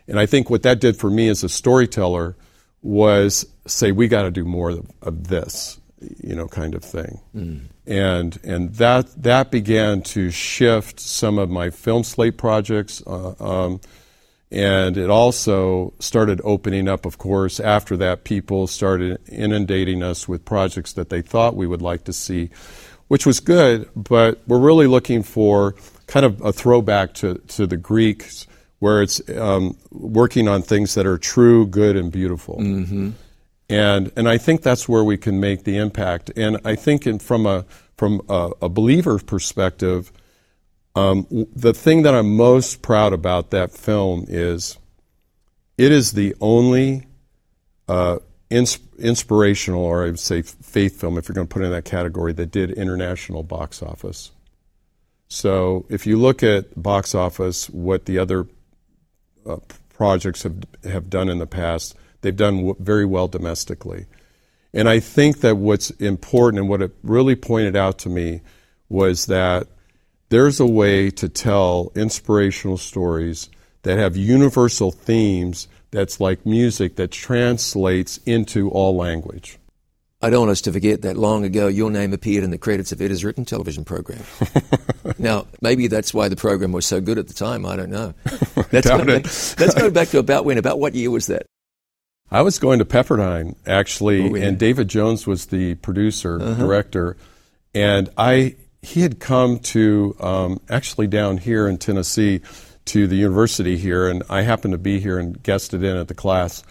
And I think what that did for me as a storyteller was say, we got to do more of, of, this, you know, kind of thing. Mm. And, and that, that began to shift some of my film slate projects. Uh, um, and it also started opening up, of course, after that, people started inundating us with projects that they thought we would like to see, which was good, but we're really looking for kind of a throwback to, to the Greeks where it's um, working on things that are true, good, and beautiful. Mm-hmm. And and I think that's where we can make the impact. And I think in, from a from a, a believer perspective, um, the thing that I'm most proud about that film is it is the only uh, ins- inspirational, or I would say faith film, if you're going to put it in that category, that did international box office. So if you look at box office, what the other uh, projects have have done in the past. They've done w- very well domestically, and I think that what's important and what it really pointed out to me was that there's a way to tell inspirational stories that have universal themes that's like music that translates into all language. I don't want us to forget that long ago your name appeared in the credits of It Is Written television program. now, maybe that's why the program was so good at the time. I don't know. Let's, go, back, let's go back to about when. About what year was that? I was going to Pepperdine, actually, oh, yeah. and David Jones was the producer, uh-huh. director. And I, he had come to um, actually down here in Tennessee to the university here, and I happened to be here and guested in at the class,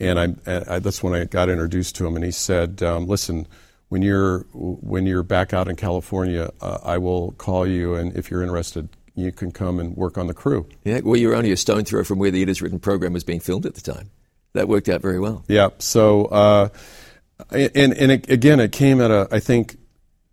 and I, I that's when I got introduced to him, and he said, um, "Listen." When you're when you're back out in California, uh, I will call you, and if you're interested, you can come and work on the crew. Yeah, well, you were only a stone throw from where the It Is Written program was being filmed at the time. That worked out very well. Yeah. So, uh, and and it, again, it came at a. I think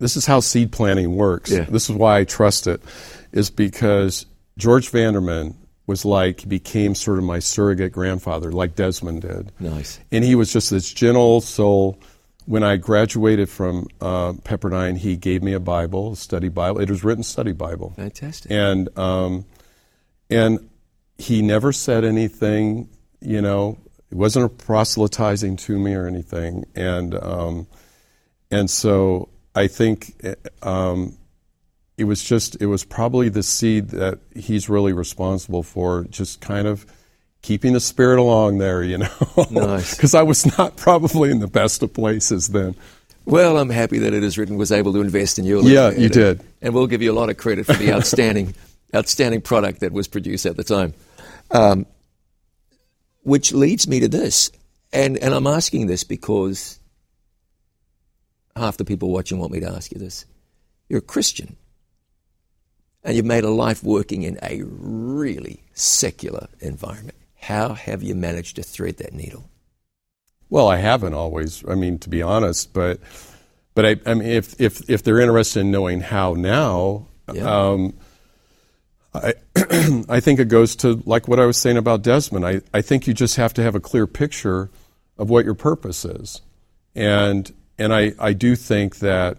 this is how seed planting works. Yeah. This is why I trust it, is because George Vandeman was like became sort of my surrogate grandfather, like Desmond did. Nice. And he was just this gentle soul. When I graduated from uh, Pepperdine, he gave me a Bible, a study Bible. It was written study Bible. Fantastic. And um, and he never said anything, you know, it wasn't a proselytizing to me or anything. And um, and so I think um, it was just it was probably the seed that he's really responsible for, just kind of keeping the spirit along there, you know. Nice. Because I was not probably in the best of places then. Well, I'm happy that It Is Written was able to invest in your Yeah, you and- did. and we'll give you a lot of credit for the outstanding, outstanding product that was produced at the time. Um, which leads me to this, and and I'm asking this because half the people watching want me to ask you this. You're a Christian, and you've made a life working in a really secular environment. How have you managed to thread that needle? Well, I haven't always. I mean, to be honest, but but I, I mean, if if if they're interested in knowing how now, Yeah. um, I I think it goes to like what I was saying about Desmond. I I think you just have to have a clear picture of what your purpose is, and and I I do think that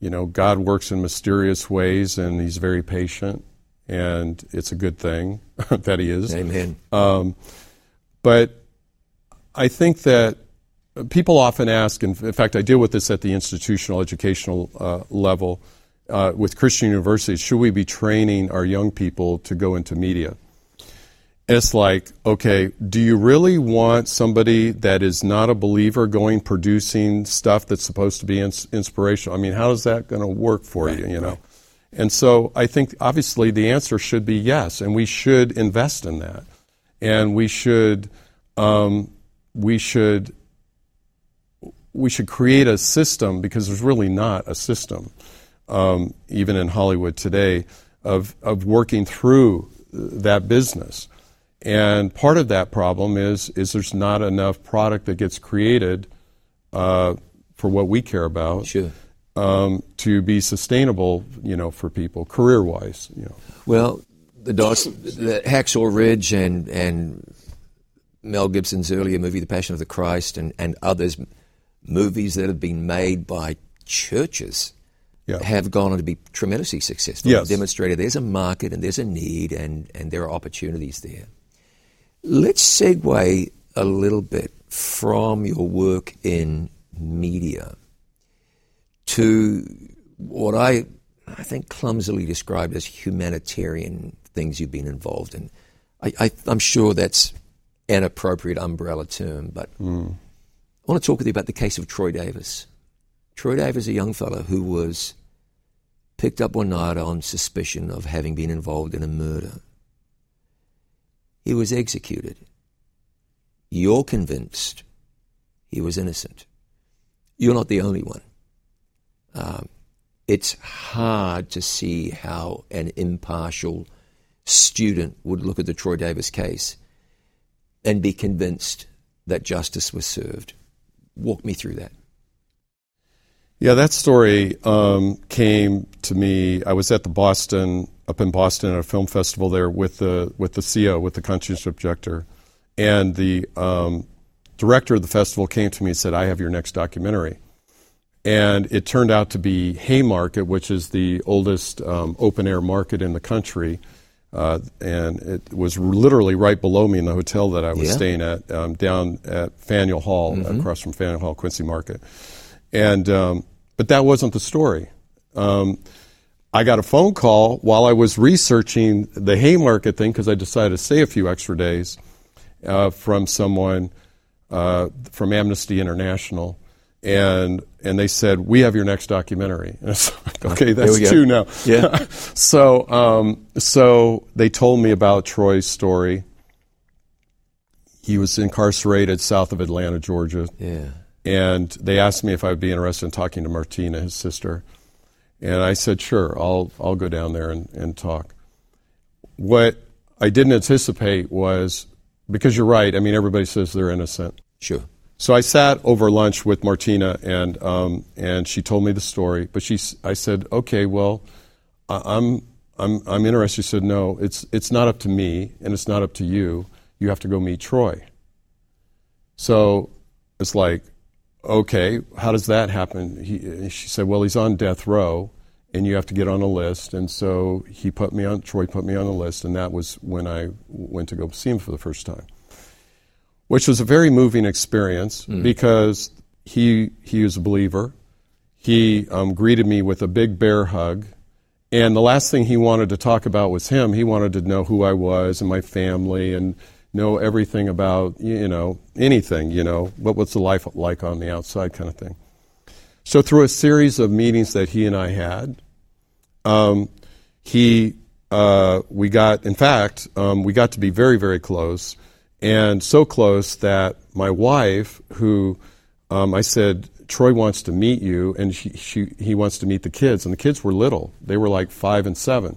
you know God works in mysterious ways, and He's very patient, and it's a good thing that He is. Amen. But I think that people often ask, and in fact, I deal with this at the institutional educational uh, level uh, with Christian universities should we be training our young people to go into media? It's like, okay, do you really want somebody that is not a believer going producing stuff that's supposed to be ins- inspirational? I mean, how is that going to work for you, you know? And so I think obviously the answer should be yes, and we should invest in that. And we should, um, we should, we should create a system because there's really not a system, um, even in Hollywood today, of, of working through that business. And part of that problem is is there's not enough product that gets created uh, for what we care about Sure. um, to be sustainable, you know, for people career wise. You know, Well, the, Doss, the Hacksaw Ridge and and Mel Gibson's earlier movie, The Passion of the Christ, and, and others movies that have been made by churches Yeah. have gone on to be tremendously successful. Yes. Demonstrated there's a market and there's a need and, and there are opportunities there. Let's segue a little bit from your work in media to what I I think clumsily described as humanitarian things you've been involved in. I, I, I'm sure that's an appropriate umbrella term, but mm. I want to talk with you about the case of Troy Davis. Troy Davis, a young fellow who was picked up one night on suspicion of having been involved in a murder. He was executed. You're convinced he was innocent. You're not the only one. Um, it's hard to see how an impartial student would look at the Troy Davis case and be convinced that justice was served. Walk me through that. Yeah, that story um, came to me. I was at the Boston, up in Boston, at a film festival there with the with the CO, with the conscientious objector, and the um, director of the festival came to me and said, "I have your next documentary." And it turned out to be Haymarket, which is the oldest um, open air market in the country. Uh, and it was literally right below me in the hotel that I was Yeah. staying at, um, down at Faneuil Hall, across from Faneuil Hall, Quincy Market. And um, but that wasn't the story. Um, I got a phone call while I was researching the Haymarket thing because I decided to stay a few extra days uh, from someone uh, from Amnesty International, and and they said we have your next documentary. I Okay, that's two now. Yeah. so, um, so they told me about Troy's story. He was incarcerated south of Atlanta, Georgia, Yeah. and they asked me if I would be interested in talking to Martina, his sister, and I said, "Sure, I'll I'll go down there and, and talk." What I didn't anticipate was because you're right. I mean, everybody says they're innocent. Sure. So I sat over lunch with Martina, and um, and she told me the story. But she, I said, okay, well, I'm I'm I'm interested. She said, no, it's it's not up to me, and it's not up to you. You have to go meet Troy. So it's like, okay, how does that happen? He, she said, well, he's on death row, and you have to get on a list. And so he put me on. Troy put me on the list, and that was when I went to go see him for the first time which was a very moving experience because he he was a believer. He um, greeted me with a big bear hug, and the last thing he wanted to talk about was him. He wanted to know who I was and my family and know everything about you know anything you know what was the life like on the outside kind of thing. So through a series of meetings that he and I had, um, he uh, we got in fact um, we got to be very very close and so close that my wife who um, i said troy wants to meet you and she, she, he wants to meet the kids and the kids were little they were like five and seven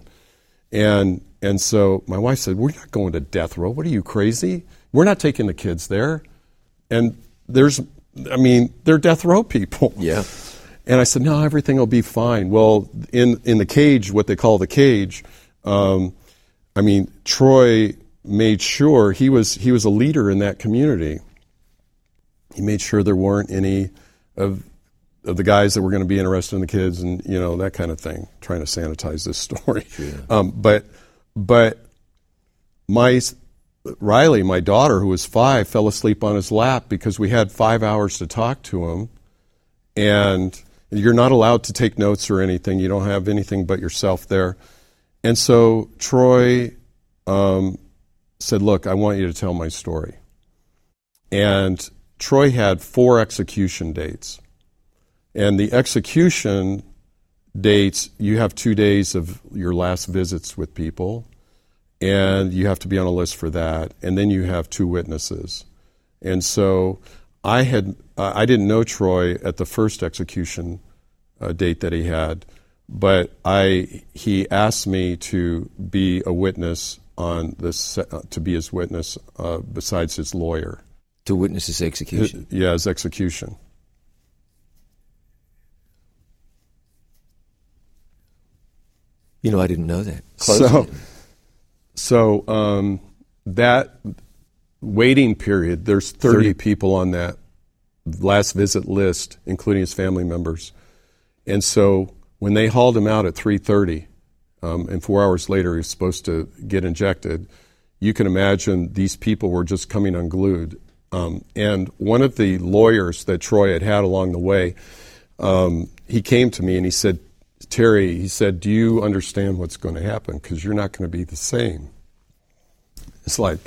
and and so my wife said we're not going to death row what are you crazy we're not taking the kids there and there's i mean they're death row people Yeah. and I said, no, everything will be fine. Well, in, in the cage, what they call the cage, um, I mean, Troy made sure he was, he was a leader in that community. He made sure there weren't any of, of the guys that were going to be interested in the kids and, you know, that kind of thing, trying to sanitize this story. Um, but, but my, Riley, my daughter, who was five, fell asleep on his lap because we had five hours to talk to him and you're not allowed to take notes or anything. You don't have anything but yourself there. And so Troy um, said, Look, I want you to tell my story. And Troy had four execution dates. And the execution dates, you have two days of your last visits with people, and you have to be on a list for that. And then you have two witnesses. And so I had I didn't know Troy at the first execution uh, date that he had, but I he asked me to be a witness on this uh, to be his witness uh, besides his lawyer. To witness his execution. Yeah, his execution. You know, I didn't know that. So, so um, that waiting period, there's 30, 30. people on that last visit list, including his family members. And so when they hauled him out at 3:30, um, and four hours later he was supposed to get injected, you can imagine these people were just coming unglued. Um, and one of the lawyers that Troy had had along the way, um, he came to me and he said, Terry, he said, Do you understand what's going to happen? Because you're not going to be the same. It's like,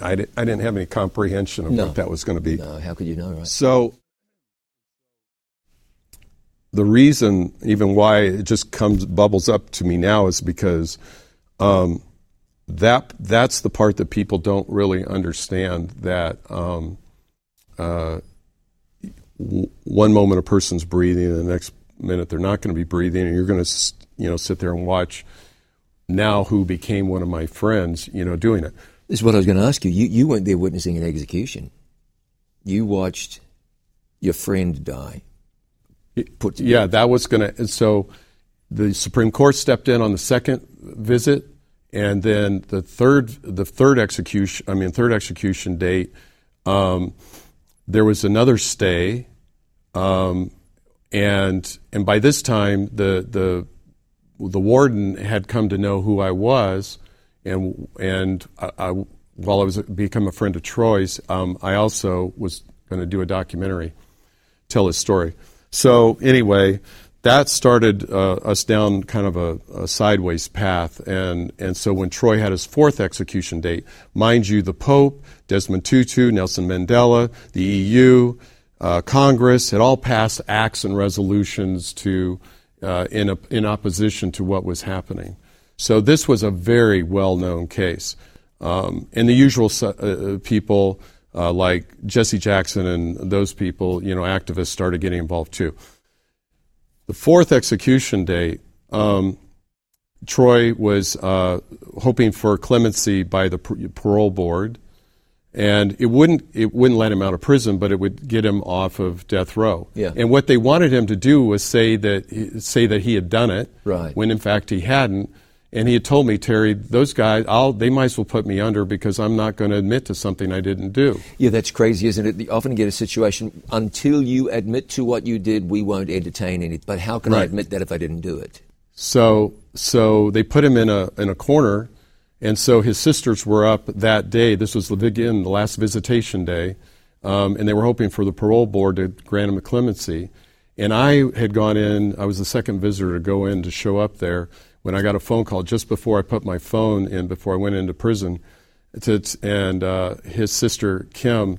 I, di- I didn't have any comprehension of No. what that was going to be. No, how could you know, right? So, the reason, even why it just comes bubbles up to me now, is because um, that that's the part that people don't really understand. That um, uh, one moment a person's breathing, and the next minute they're not going to be breathing, and you're going to you know sit there and watch now who became one of my friends, you know, doing it. This is what I was going to ask you. You you weren't there witnessing an execution. You watched your friend die. Put Yeah, that was going to. So the Supreme Court stepped in on the second visit, and then the third, the third execution. I mean, third execution date. Um, there was another stay, um, and and by this time the the the warden had come to know who I was, and and I, I, while I was become a friend of Troy's, um, I also was going to do a documentary, tell his story. So anyway, that started uh, us down kind of a, a sideways path, and and so when Troy had his fourth execution date, mind you, the Pope, Desmond Tutu, Nelson Mandela, the EU, uh, Congress had all passed acts and resolutions to uh, in, a, in opposition to what was happening. So this was a very well known case. Um, and the usual su- uh, people uh, like Jesse Jackson and those people, you know, activists started getting involved too. The fourth execution date, um, Troy was uh, hoping for clemency by the parole board, and it wouldn't it wouldn't let him out of prison, but it would get him off of death row. Yeah. And what they wanted him to do was say that say that he had done it, Right. when in fact he hadn't. And he had told me, Terry, those guys, I'll, they might as well put me under because I'm not going to admit to something I didn't do. Yeah, that's crazy, isn't it? You often get a situation until you admit to what you did, we won't entertain it. But how can I admit that if I didn't do it? So, so they put him in a in a corner, and so his sisters were up that day. This was the again the last visitation day, um, and they were hoping for the parole board to grant him a clemency. And I had gone in. I was the second visitor to go in to show up there when I got a phone call just before I put my phone in before I went into prison. And uh, his sister Kim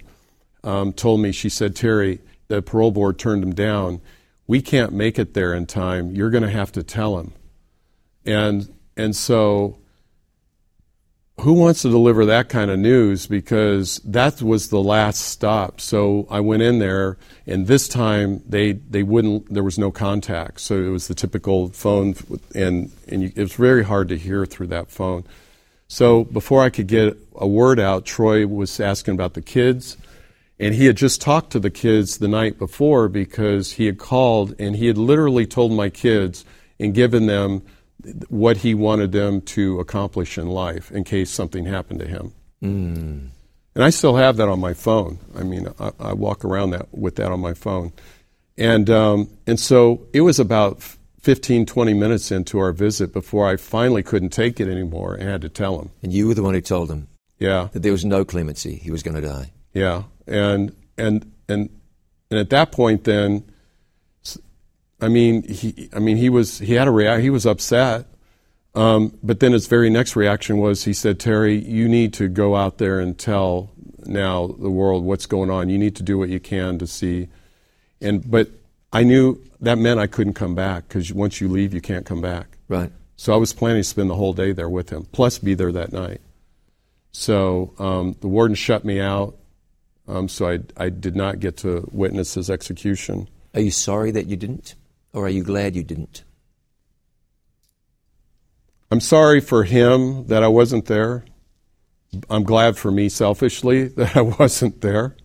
um, told me she said Terry, the parole board turned him down. We can't make it there in time. You're going to have to tell him. And and so who wants to deliver that kind of news because that was the last stop. So I went in there and this time they they wouldn't there was no contact. So it was the typical phone and and you, it was very hard to hear through that phone. So before I could get a word out, Troy was asking about the kids. And he had just talked to the kids the night before because he had called and he had literally told my kids and given them what he wanted them to accomplish in life in case something happened to him. Mm. And I still have that on my phone. I mean, I, I walk around that with that on my phone. And, um, and so it was about 15, 20 minutes into our visit before I finally couldn't take it anymore and had to tell him. And you were the one who told him Yeah. that there was no clemency; he was going to die. Yeah, and and and and at that point, then, I mean, he, I mean, he was he had a react. He was upset, um, but then his very next reaction was he said, "Terry, you need to go out there and tell now the world what's going on. You need to do what you can to see." And but I knew that meant I couldn't come back because once you leave, you can't come back. Right. So I was planning to spend the whole day there with him, plus be there that night. So um, the warden shut me out. Um, so I, I did not get to witness his execution. Are you sorry that you didn't, or are you glad you didn't? I'm sorry for him that I wasn't there. I'm glad for me selfishly that I wasn't there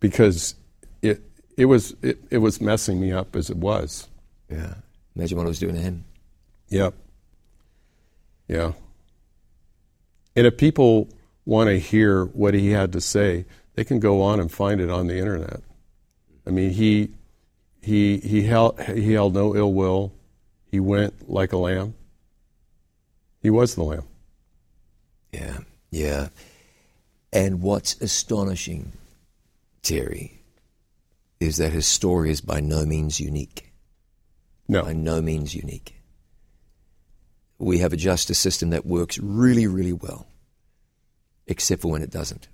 because it it was it, it was messing me up as it was. Yeah. Imagine what I was doing to him. Yep. Yeah. And if people want to hear what he had to say, they can go on and find it on the internet. I mean, he he he held he held no ill will. He went like a lamb. He was the lamb. Yeah, yeah. And what's astonishing, Terry, is that his story is by no means unique. No. By no means unique. We have a justice system that works really, really well, except for when it doesn't.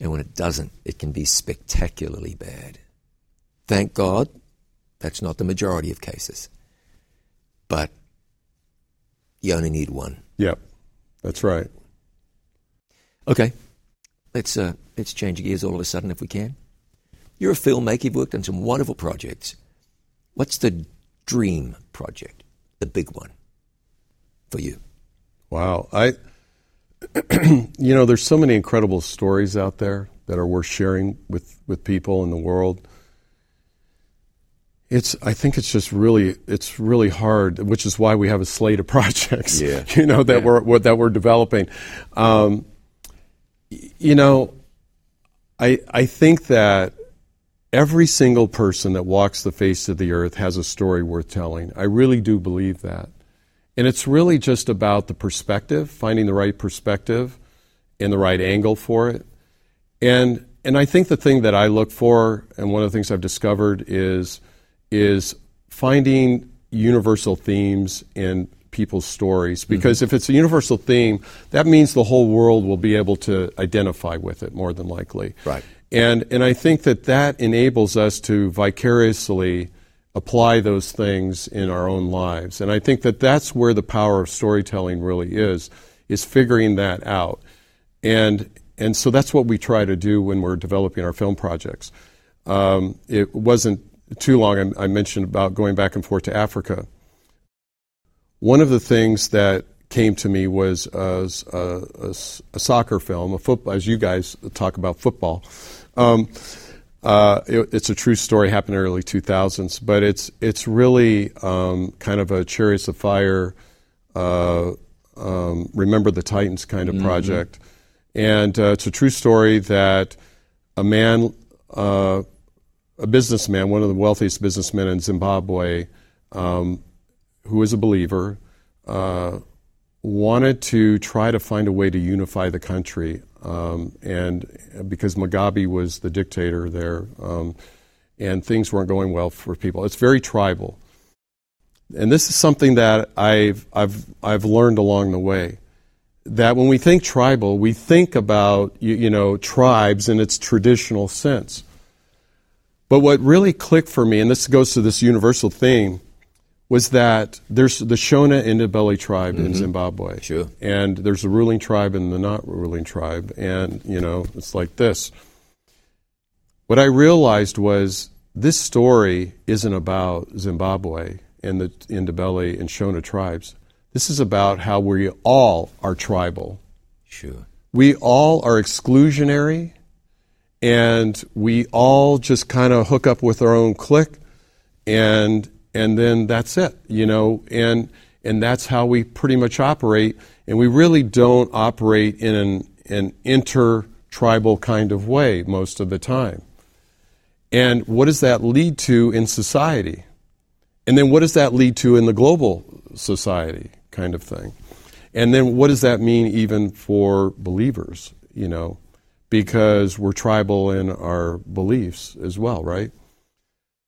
And when it doesn't, it can be spectacularly bad. Thank God that's not the majority of cases. But you only need one. Yep. That's right. Okay, let's uh, let's change gears all of a sudden if we can. You're a filmmaker. You've worked on some wonderful projects. What's the dream project, the big one, for you? Wow. I you know, there's so many incredible stories out there that are worth sharing with, with people in the world. It's I think it's just really it's really hard, which is why we have a slate of projects. Yeah. You know that Yeah. we're we're that we're developing. Um, you know, I I think that every single person that walks the face of the earth has a story worth telling. I really do believe that. And it's really just about the perspective, finding the right perspective and the right angle for it. And and I think the thing that I look for, and one of the things I've discovered is is finding universal themes in people's stories. Because if it's a universal theme, that means the whole world will be able to identify with it more than likely. Right. And and I think that that enables us to vicariously apply those things in our own lives. And I think that that's where the power of storytelling really is, is figuring that out. And, and so that's what we try to do when we're developing our film projects. Um, it wasn't too long, I, I mentioned about going back and forth to Africa. One of the things that came to me was a, a, a soccer film, a football, as you guys talk about football. Um, uh, it, it's a true story, happened in the early 2000s, but it's it's really um, kind of a Chariots of Fire, uh, um, Remember the Titans kind of mm-hmm. project, and uh, it's a true story that a man, uh, a businessman, one of the wealthiest businessmen in Zimbabwe, um, who is a believer, uh, wanted to try to find a way to unify the country. Um, and because Mugabe was the dictator there, um, and things weren't going well for people. It's very tribal. And this is something that I've, I've, I've learned along the way. That when we think tribal, we think about, you, you know, tribes in its traditional sense. But what really clicked for me, and this goes to this universal theme, was that there's the Shona Ndebele tribe mm-hmm. in Zimbabwe. Sure. And there's a ruling tribe and the not ruling tribe. And, you know, it's like this. What I realized was this story isn't about Zimbabwe and the Ndebele and Shona tribes. This is about how we all are tribal. Sure. We all are exclusionary and we all just kind of hook up with our own clique and and then that's it, you know, and and that's how we pretty much operate. And we really don't operate in an, an inter-tribal kind of way most of the time. And what does that lead to in society? And then what does that lead to in the global society kind of thing? And then what does that mean even for believers, you know? Because we're tribal in our beliefs as well, right?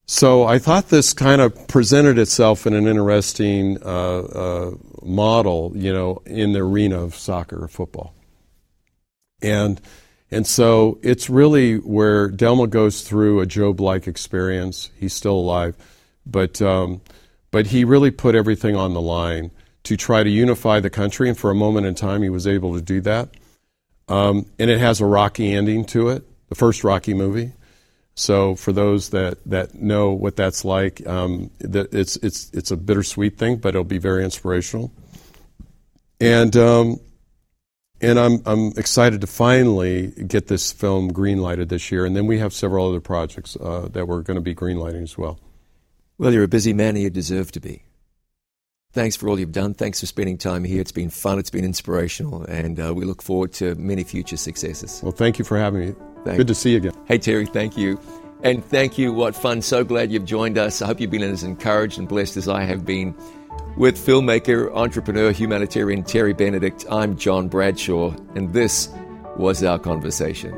So I thought this kind of presented itself in an interesting uh, uh, model, you know, in the arena of soccer or football. And and so it's really where Delma goes through a Job-like experience. He's still alive, but um, but he really put everything on the line to try to unify the country. And for a moment in time, he was able to do that. Um, and it has a rocky ending to it, the first Rocky movie. So for those that, that know what that's like, um, it's it's it's a bittersweet thing, but it'll be very inspirational. And um, and I'm I'm excited to finally get this film greenlighted this year, and then we have several other projects uh, that we're going to be greenlighting as well. Well, you're a busy man, and you deserve to be. Thanks for all you've done. Thanks for spending time here. It's been fun. It's been inspirational, and uh, we look forward to many future successes. Well, thank you for having me. Thank Good to see you again. Hey, Terry, thank you. And thank you. What fun. So glad you've joined us. I hope you've been as encouraged and blessed as I have been with filmmaker, entrepreneur, humanitarian Terry Benedict. I'm John Bradshaw, and this was our conversation.